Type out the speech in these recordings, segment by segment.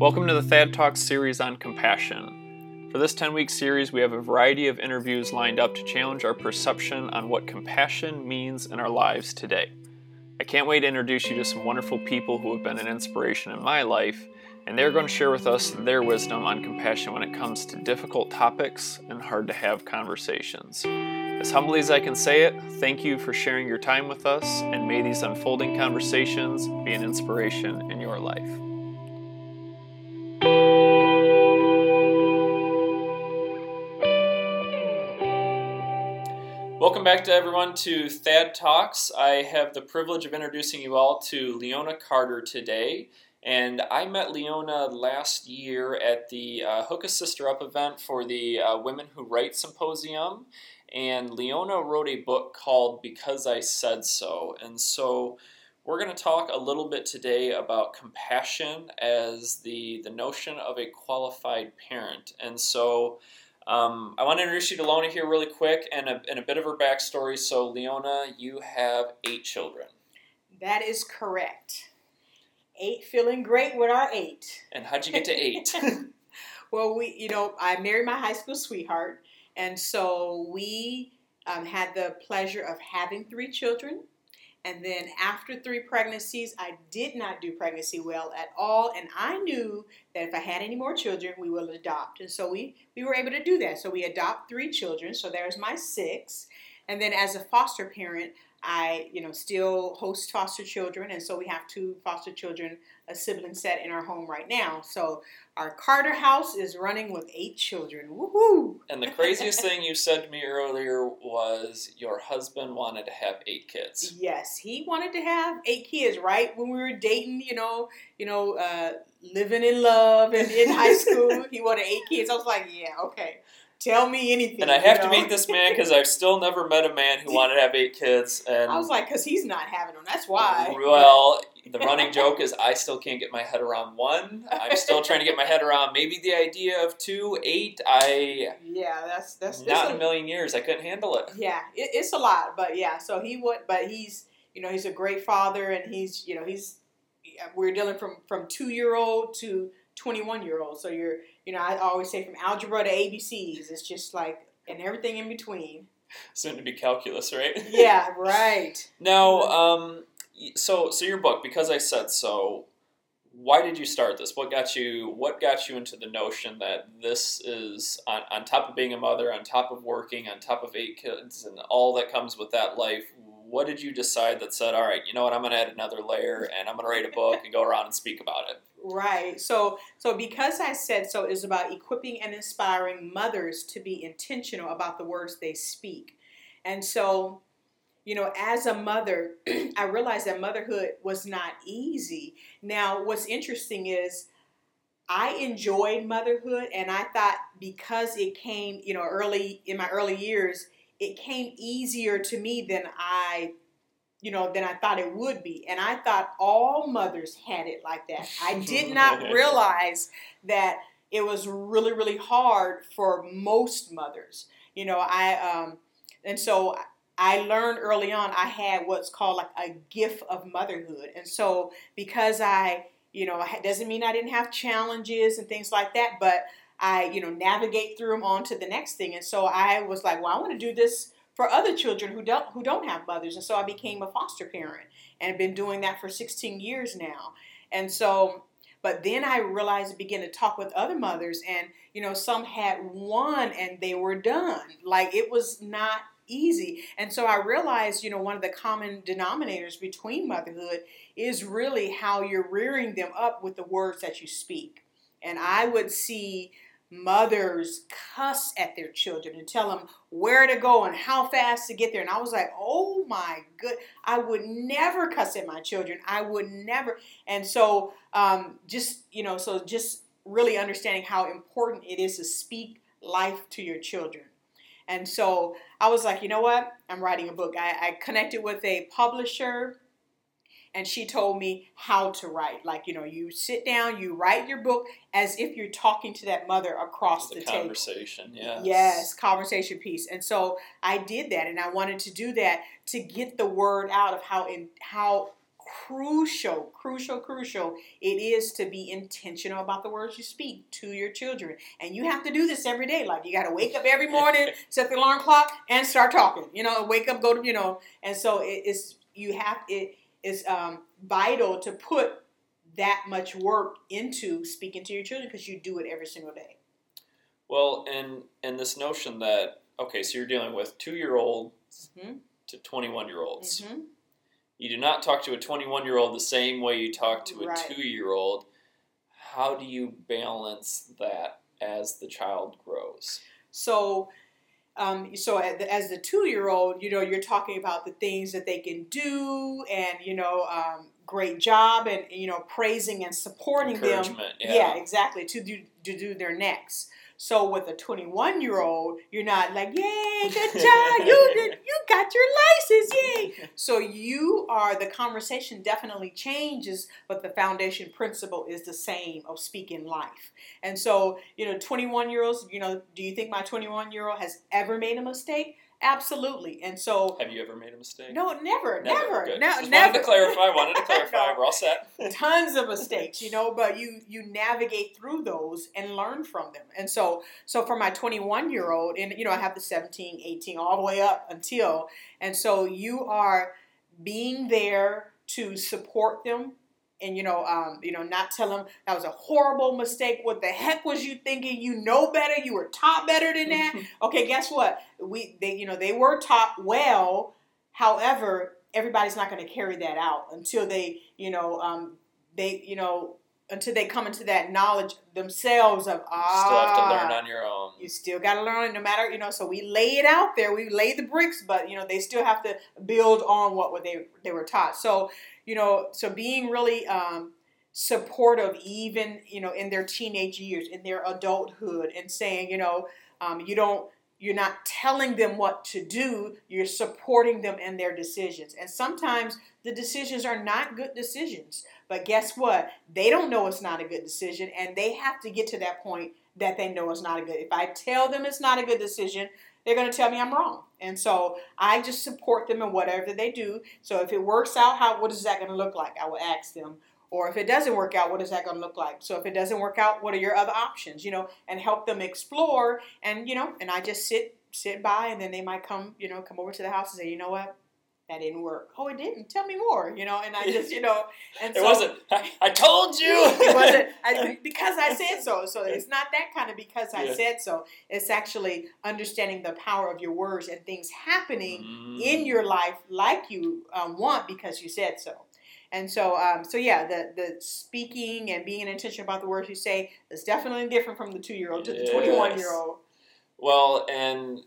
Welcome to the Thad Talk series on compassion. For this 10 week series, we have a variety of interviews lined up to challenge our perception on what compassion means in our lives today. I can't wait to introduce you to some wonderful people who have been an inspiration in my life, and they're going to share with us their wisdom on compassion when it comes to difficult topics and hard to have conversations. As humbly as I can say it, thank you for sharing your time with us, and may these unfolding conversations be an inspiration in your life. Welcome back to everyone to Thad Talks. I have the privilege of introducing you all to Leona Carter today. And I met Leona last year at the uh, Hook a Sister Up event for the uh, Women Who Write Symposium. And Leona wrote a book called Because I Said So. And so we're going to talk a little bit today about compassion as the, the notion of a qualified parent. And so um, I want to introduce you to Leona here really quick and a, and a bit of her backstory. So, Leona, you have eight children. That is correct. Eight, feeling great with our eight. And how'd you get to eight? well, we, you know, I married my high school sweetheart, and so we um, had the pleasure of having three children. And then after three pregnancies, I did not do pregnancy well at all. And I knew that if I had any more children, we would adopt. And so we, we were able to do that. So we adopt three children. So there's my six. And then as a foster parent, I, you know, still host foster children, and so we have two foster children, a sibling set in our home right now. So our Carter house is running with eight children. Woohoo! And the craziest thing you said to me earlier was your husband wanted to have eight kids. Yes, he wanted to have eight kids. Right when we were dating, you know, you know, uh, living in love and in high school, he wanted eight kids. I was like, yeah, okay. Tell me anything. And I have you to meet this man because I've still never met a man who wanted to have eight kids. And I was like, because he's not having them. That's why. Well, the running joke is I still can't get my head around one. I'm still trying to get my head around maybe the idea of two, eight. I yeah, that's that's not that's in a million years. I couldn't handle it. Yeah, it, it's a lot, but yeah. So he would, but he's you know he's a great father, and he's you know he's we're dealing from from two year old to twenty one year old. So you're you know I always say from algebra to ABCs. It's just like and everything in between. Soon to be calculus, right? Yeah, right. Now, um, so so your book because I said so. Why did you start this? What got you? What got you into the notion that this is on, on top of being a mother, on top of working, on top of eight kids, and all that comes with that life? What did you decide that said, "All right, you know what? I'm going to add another layer, and I'm going to write a book and go around and speak about it." Right. So so because I said so is about equipping and inspiring mothers to be intentional about the words they speak. And so, you know, as a mother, I realized that motherhood was not easy. Now, what's interesting is I enjoyed motherhood and I thought because it came, you know, early in my early years, it came easier to me than I you know, than I thought it would be. And I thought all mothers had it like that. I did not realize that it was really, really hard for most mothers. You know, I, um, and so I learned early on I had what's called like a gift of motherhood. And so because I, you know, it doesn't mean I didn't have challenges and things like that, but I, you know, navigate through them on to the next thing. And so I was like, well, I want to do this for other children who don't who don't have mothers and so I became a foster parent and have been doing that for 16 years now and so but then I realized began to talk with other mothers and you know some had one and they were done like it was not easy and so I realized you know one of the common denominators between motherhood is really how you're rearing them up with the words that you speak and I would see mothers cuss at their children and tell them where to go and how fast to get there. And I was like, oh my good, I would never cuss at my children. I would never. And so, um, just, you know, so just really understanding how important it is to speak life to your children. And so I was like, you know what? I'm writing a book. I, I connected with a publisher and she told me how to write. Like, you know, you sit down, you write your book as if you're talking to that mother across the, the conversation, table. yes. Yes, conversation piece. And so I did that and I wanted to do that to get the word out of how in how crucial, crucial, crucial it is to be intentional about the words you speak to your children. And you have to do this every day. Like you got to wake up every morning, set the alarm clock, and start talking. You know, wake up, go to, you know, and so it, it's, you have, it is um, vital to put that much work into speaking to your children because you do it every single day. Well, and and this notion that okay, so you're dealing with two year olds Mm-hmm. to twenty one year olds. Mm-hmm. You do not talk to a twenty one year old the same way you talk to a Right. two year old. How do you balance that as the child grows? So, um, so as the, two-year-old, you know, you're talking about the things that they can do, and you know, um, great job, and you know, praising and supporting them. Yeah. yeah. exactly. To do to do their next. So with a 21 year old, you're not like, yay, good job, you did, you got your license, yay. So you are the conversation definitely changes, but the foundation principle is the same of speaking life. And so, you know, 21 year olds, you know, do you think my 21 year old has ever made a mistake? Absolutely. And so, Have you ever made a mistake? no, never, never, Good. no, Just never. wanted to clarify. Wanted to clarify. No. We're all set. tons of mistakes you know but you you navigate through those and learn from them and so so for my 21 year old and you know i have the 17 18 all the way up until and so you are being there to support them and you know um, you know not tell them that was a horrible mistake. What the heck was you thinking? You know better. You were taught better than that. Okay guess what? We they you know they were taught well. However everybody's not going to carry that out until they you know um, they you know until they come into that knowledge themselves of ah Still have to learn on your own. you still got to learn no matter you know so we lay it out there. We lay the bricks but you know they still have to build on what were they they were taught. So you know so being really um, supportive even you know in their teenage years in their adulthood and saying you know um, you don't you're not telling them what to do you're supporting them in their decisions. And sometimes the decisions are not good decisions but guess what? They don't know it's not a good decision and they have to get to that point that they know it's not a good if i tell them it's not a good decision they're going to tell me i'm wrong. And so i just support them in whatever they do. So if it works out how what is that going to look like? I will ask them. Or if it doesn't work out what is that going to look like? So if it doesn't work out what are your other options you know and help them explore. And you know and i just sit sit by and then they might come you know come over to the house and say you know what that didn't work oh it didn't tell me more you know and i just you know and It so wasn't. I, I told you. it wasn't I, because I said so. So it's not that kind of because I Yeah. said so. It's actually understanding the power of your words and things happening Mm. in your life like you um, want because you said so. And so, um, so yeah, the the speaking and being intentional about the words you say is definitely different from the two year old to the twenty one year old. Well, and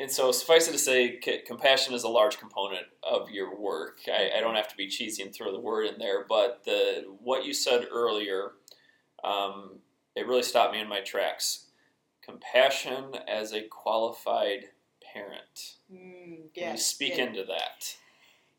and so suffice it to say, c- compassion is a large component of your work. I, I don't have to be cheesy and throw the word in there, but the what you said earlier, um, it really stopped me in my tracks. Compassion as a qualified parent. Mm, Can you speak yeah. into that?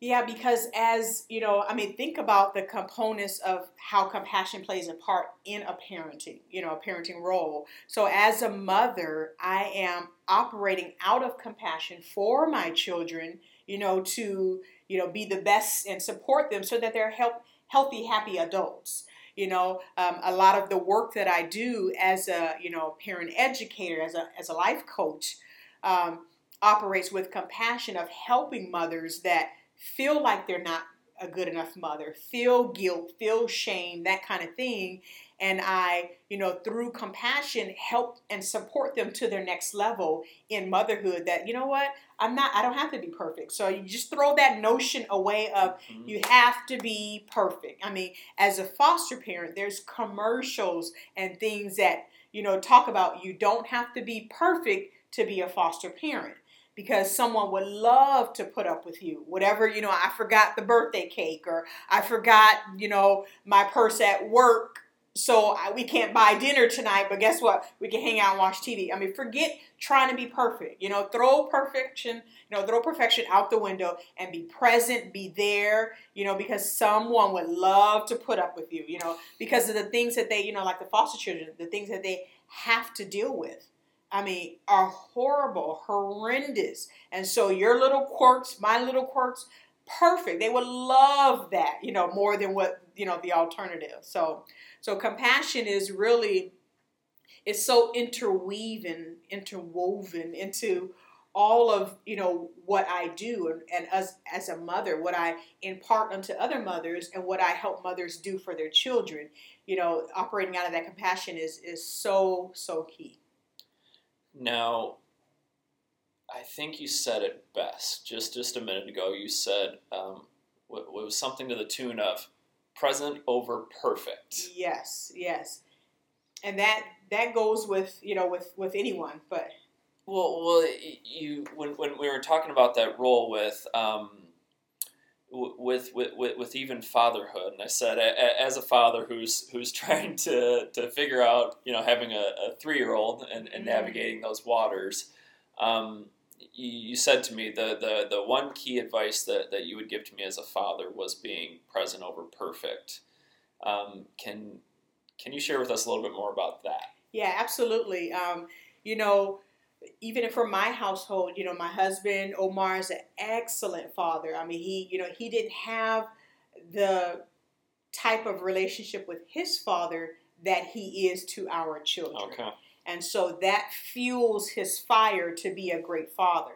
Yeah, because as you know, I mean, think about the components of how compassion plays a part in a parenting, you know, a parenting role. So, as a mother, I am operating out of compassion for my children, you know, to you know be the best and support them so that they're help, healthy, happy adults. You know, um, a lot of the work that I do as a you know parent educator, as a as a life coach, um, operates with compassion of helping mothers that feel like they're not a good enough mother, feel guilt, feel shame, that kind of thing. And I, you know, through compassion, help and support them to their next level in motherhood. That, you know what, I'm not, I don't have to be perfect. So you just throw that notion away of Mhm. you have to be perfect. I mean, as a foster parent, there's commercials and things that, you know, talk about you don't have to be perfect to be a foster parent because someone would love to put up with you. Whatever, you know, I forgot the birthday cake or I forgot, you know, my purse at work. So I, we can't buy dinner tonight, but guess what? We can hang out and watch TV. I mean, forget trying to be perfect. You know, throw perfection, you know, throw perfection out the window and be present, be there, you know, because someone would love to put up with you, you know, because of the things that they, you know, like the foster children, the things that they have to deal with. I mean, are horrible, horrendous. And so your little quirks, my little quirks, perfect. They would love that, you know, more than what, you know, the alternative. So so compassion is really it's so interweaving, interwoven into all of you know what I do and, and as as a mother, what I impart unto other mothers and what I help mothers do for their children. You know, operating out of that compassion is is so so key. Now, I think you said it best just just a minute ago. You said um, what was something to the tune of present over perfect. Yes, yes, and that that goes with you know with with anyone, but well, well, you when when we were talking about that role with. Um, with, with, with even fatherhood, and I said, as a father who's who's trying to, to figure out, you know, having a, a three year old and, and mm-hmm. navigating those waters, um, you, you said to me the, the, the one key advice that, that you would give to me as a father was being present over perfect. Um, can can you share with us a little bit more about that? Yeah, absolutely. Um, you know, even for my household, you know, my husband Omar is an excellent father. I mean, he, you know, he didn't have the type of relationship with his father that he is to our children. Okay. And so that fuels his fire to be a great father.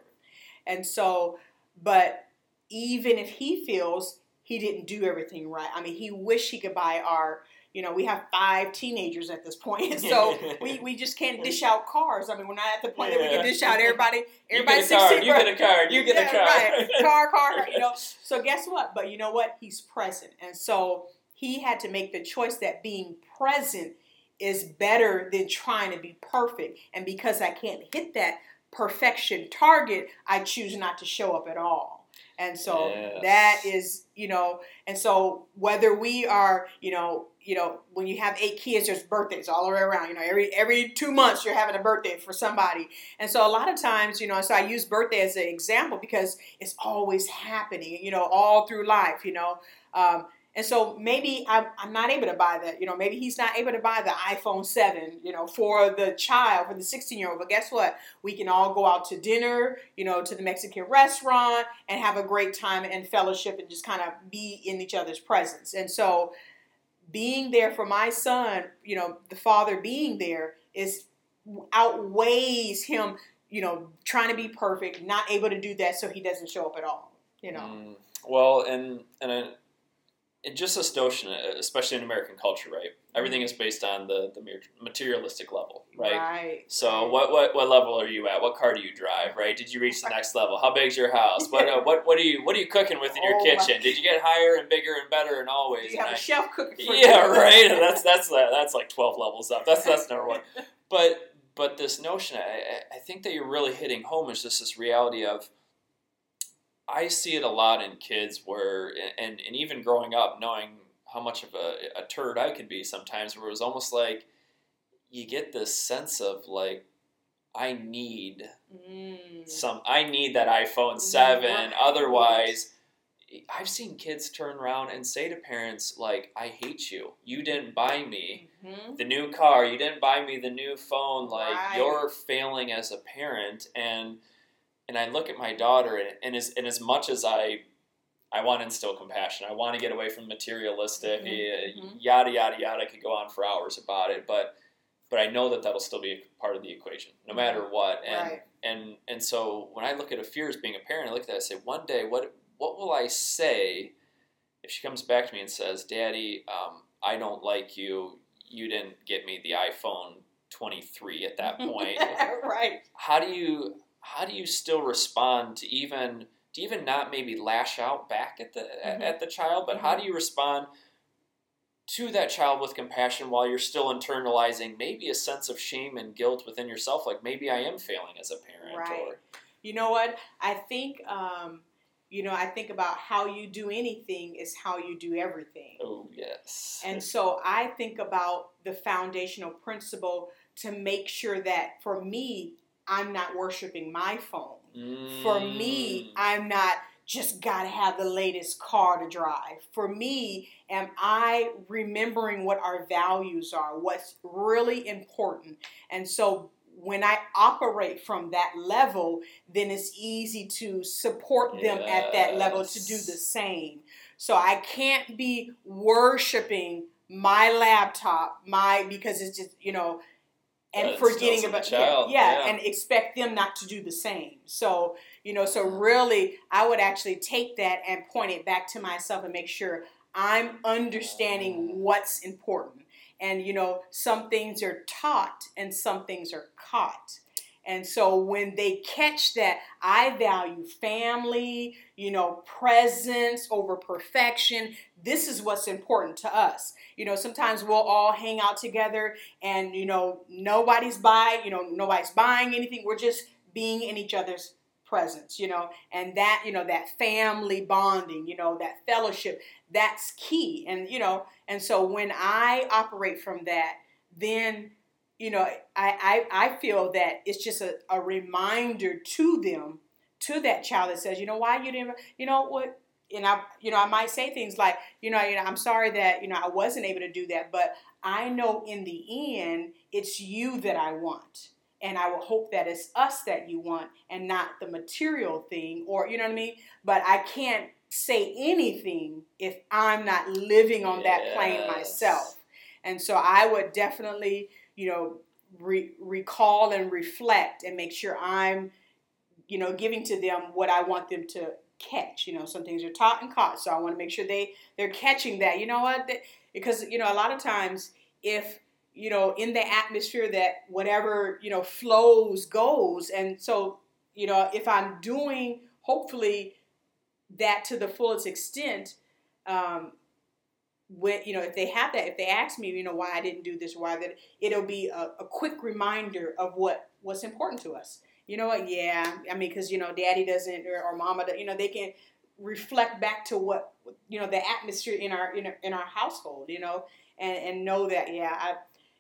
And so, but even if he feels he didn't do everything right, I mean, he wished he could buy our you know, we have five teenagers at this point, so we, we just can't dish out cars. I mean, we're not at the point yeah. that we can dish out everybody. Everybody you get a car, you get a car, you get a car, right? Car, car, you know. So guess what? But you know what? He's present, and so he had to make the choice that being present is better than trying to be perfect. And because I can't hit that perfection target, I choose not to show up at all. And so yes. that is, you know, and so whether we are, you know, you know, when you have eight kids, there's birthdays all the way around. You know, every every two months you're having a birthday for somebody. And so a lot of times, you know, so I use birthday as an example because it's always happening. You know, all through life. You know, um, and so maybe I'm, not able to buy that. You know, maybe he's not able to buy the iPhone 7, you know, for the child, for the 16 year old. But guess what? We can all go out to dinner, you know, to the Mexican restaurant and have a great time and fellowship and just kind of be in each other's presence. And so being there for my son, you know, the father being there is outweighs him, you know, trying to be perfect, not able to do that so he doesn't show up at all, you know. Mm, well, and and I, and just this notion, especially in American culture, right? Everything is based on the, the materialistic level, right? Right. So what, what what level are you at? What car do you drive, right? Did you reach the next level? How big's your house? What uh, what what are you what are you cooking with in your oh kitchen? Did you get higher and bigger and better and always? Do you have a chef cooking? yeah, right. that's that's uh, that's like twelve levels up. That's that's number one. But but this notion, I, I think that you're really hitting home is just this reality of I see it a lot in kids where, and, and even growing up, knowing how much of a, a turd I could be sometimes, where it was almost like you get this sense of like, I need mm. some, I need that iPhone 7. Otherwise, I've seen kids turn around and say to parents, like, I hate you. You didn't buy me mm-hmm. the new car. You didn't buy me the new phone. Like, right. you're failing as a parent. And, and I look at my daughter, and, and as and as much as I I want to instill compassion, I want to get away from materialistic, mm-hmm. mm-hmm. yada yada yada. I could go on for hours about it, but but I know that that'll still be part of the equation, no mm-hmm. matter what. And right. and and so when I look at a fear as being a parent, I look at that and say, one day, what what will I say if she comes back to me and says, "Daddy, um, I don't like you. You didn't get me the iPhone 23 at that point." right. How do you how do you still respond to even to even not maybe lash out back at the mm-hmm. at the child, but mm-hmm. how do you respond to that child with compassion while you're still internalizing maybe a sense of shame and guilt within yourself, like maybe I am failing as a parent. Right. Or, you know what? I think. Um, you know, I think about how you do anything is how you do everything. Oh, yes. And so I think about the foundational principle to make sure that for me, I'm not worshiping my phone. Mm. For me, mm. I'm not just got to have the latest car to drive. For me, am I remembering what our values are, what's really important? And so when I operate from that level, then it's easy to support them at that level to do the same. So I can't be worshiping my laptop, my because it's just you know, and That forgetting about child, yeah, yeah. and expect them not to do the same. So you know, so really, I would actually take that and point it back to myself and make sure I'm understanding what's important. And you know, some things are taught and some things are caught. And so when they catch that, I value family, you know, presence over perfection. This is what's important to us. You know, sometimes we'll all hang out together and, you know, nobody's buying, you know, nobody's buying anything. We're just being in each other's presence, you know, and that, you know, that family bonding, you know, that fellowship, that's key. And, you know, and so when I operate from that, then you know, I, I, I feel that it's just a, a reminder to them, to that child that says, you know, why you didn't, you know what, and I, you know, I might say things like, you know, you know, I'm sorry that, you know, I wasn't able to do that, but I know in the end, it's you that I want. And I will hope that it's us that you want and not the material thing or, you know what I mean? But I can't say anything if I'm not living on that plane myself. And so I would definitely, you know, re- recall and reflect and make sure I'm, you know, giving to them what I want them to catch. You know, some things are taught and caught, so I want to make sure they they're catching that. You know what? Because you know, a lot of times, if you know, in the atmosphere that whatever you know flows goes, and so you know, if I'm doing hopefully that to the fullest extent. Um, when you know if they have that if they ask me you know why i didn't do this why that it'll be a, a quick reminder of what what's important to us. You know what? Yeah i mean because you know daddy doesn't or, or mama you know they can reflect back to what you know the atmosphere in our in our, in our household you know and and know that yeah i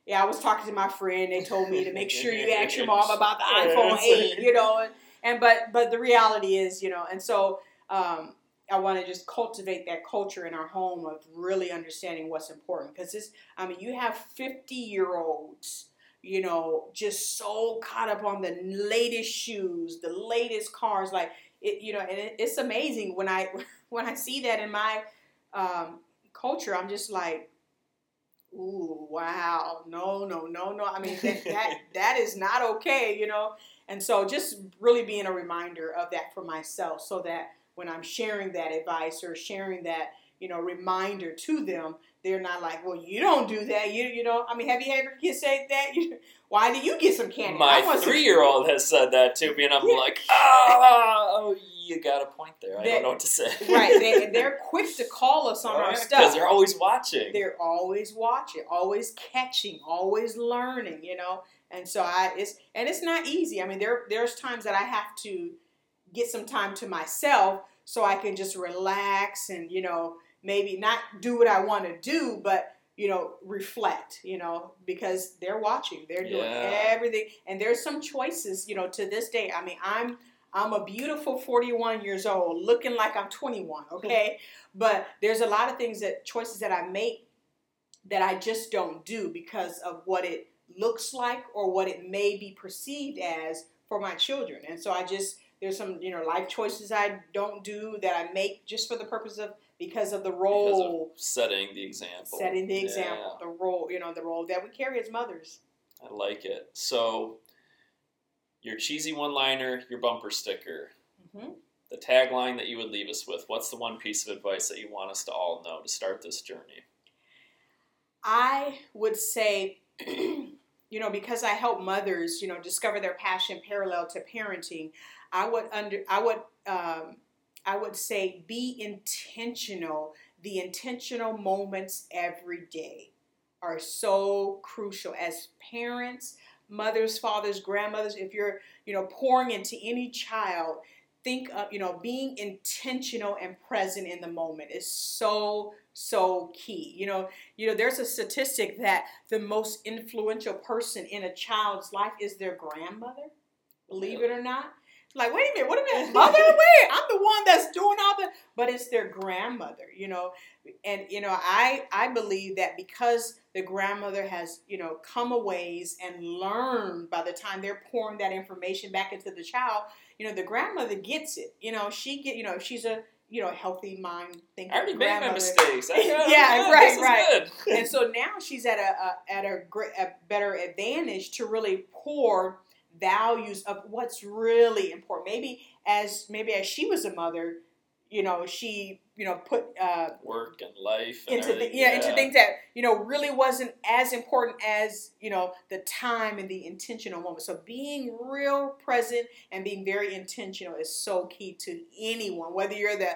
yeah i was talking to my friend they told me to make sure you ask your mom about the iphone 8 you know and, and but but the reality is you know and so um I want to just cultivate that culture in our home of really understanding what's important because this I mean you have 50 year olds you know just so caught up on the latest shoes the latest cars like it you know and it, it's amazing when I when I see that in my um, culture I'm just like ooh wow no no no no I mean that that, that is not okay you know? And so just really being a reminder of that for myself so that when I'm sharing that advice or sharing that, you know, reminder to them, they're not like, well, you don't do that. You, you know, I mean, have you ever kids say that? You, why do you get some candy? My three year old has said that to me, and I'm Yeah. like, ah, oh, you got a point there. I don't know what to say. right. They, they're quick to call us on our stuff Because they're always watching. They're always watching, always catching, always learning, you know. And so I, it's and it's not easy. I mean, there there's times that I have to get some time to myself so I can just relax and you know maybe not do what I want to do, but you know reflect, you know, because they're watching, they're doing Yeah. everything, and there's some choices, you know, to this day. I mean, I'm I'm a beautiful 41 years old, looking like I'm 21, okay? but there's a lot of things that choices that I make that I just don't do because of what it looks like or what it may be perceived as for my children. And so I just there's some you know life choices I don't do that I make just for the purpose of because of the role of setting the example. setting the example, Yeah, the role you know the role that we carry as mothers. I like it. So, your cheesy one liner, your bumper sticker, hmm the tagline that you would leave us with. What's the one piece of advice that you want us to all know to start this journey? I would say, you know, because I help mothers, you know, discover their passion parallel to parenting. I would under, I would, um, I would say, be intentional. The intentional moments every day are so crucial as parents, mothers, fathers, grandmothers. If you're, you know, pouring into any child, think of, you know, being intentional and present in the moment is so so key. You know, you know, there's a statistic that the most influential person in a child's life is their grandmother. Believe it or not. Like, wait a minute, what a minute, mother? Wait, I'm the one that's doing all the. but it's their grandmother, you know. And you know, I I believe that because the grandmother has, you know, come a ways and learned by the time they're pouring that information back into the child, you know, the grandmother gets it. You know, she get, you know, she's a you know, healthy mind thinking. I already made my mistakes. I, yeah, right, right. and so now she's at a, a at a, great, a better advantage to really pour values of what's really important. Maybe as maybe as she was a mother, you know, she you know put uh, work and life and into the, yeah, yeah, into things that you know really wasn't as important as you know the time and the intentional moment. So being real present and being very intentional is so key to anyone, whether you're the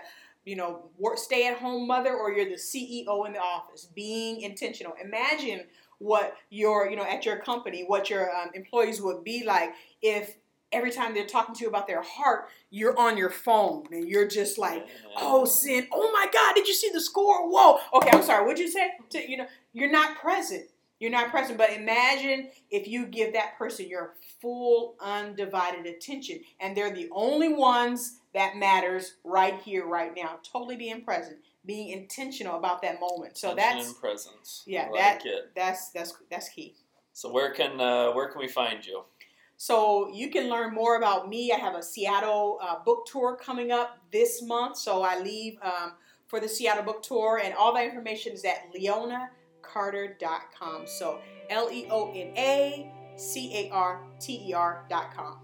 you know work stay at home mother or you're the CEO in the office. Being intentional. Imagine what your you know at your company what your um, employees would be like if every time they're talking to you about their heart, you're on your phone and you're just like, oh, sin, oh my God, did you see the score? Whoa. Okay, I'm sorry. What'd you say? To, you know, you're not present. You're not present. But imagine if you give that person your full, undivided attention, and they're the only ones that matters right here, right now. Totally being present, being intentional about that moment. So that's presence. Yeah, I that it. that's that's that's key. So where can uh, where can we find you? So you can learn more about me. I have a Seattle uh, book tour coming up this month. So I leave um, for the Seattle book tour, and all that information is at leonacarter.com. So L E O N A C A R T E R.com.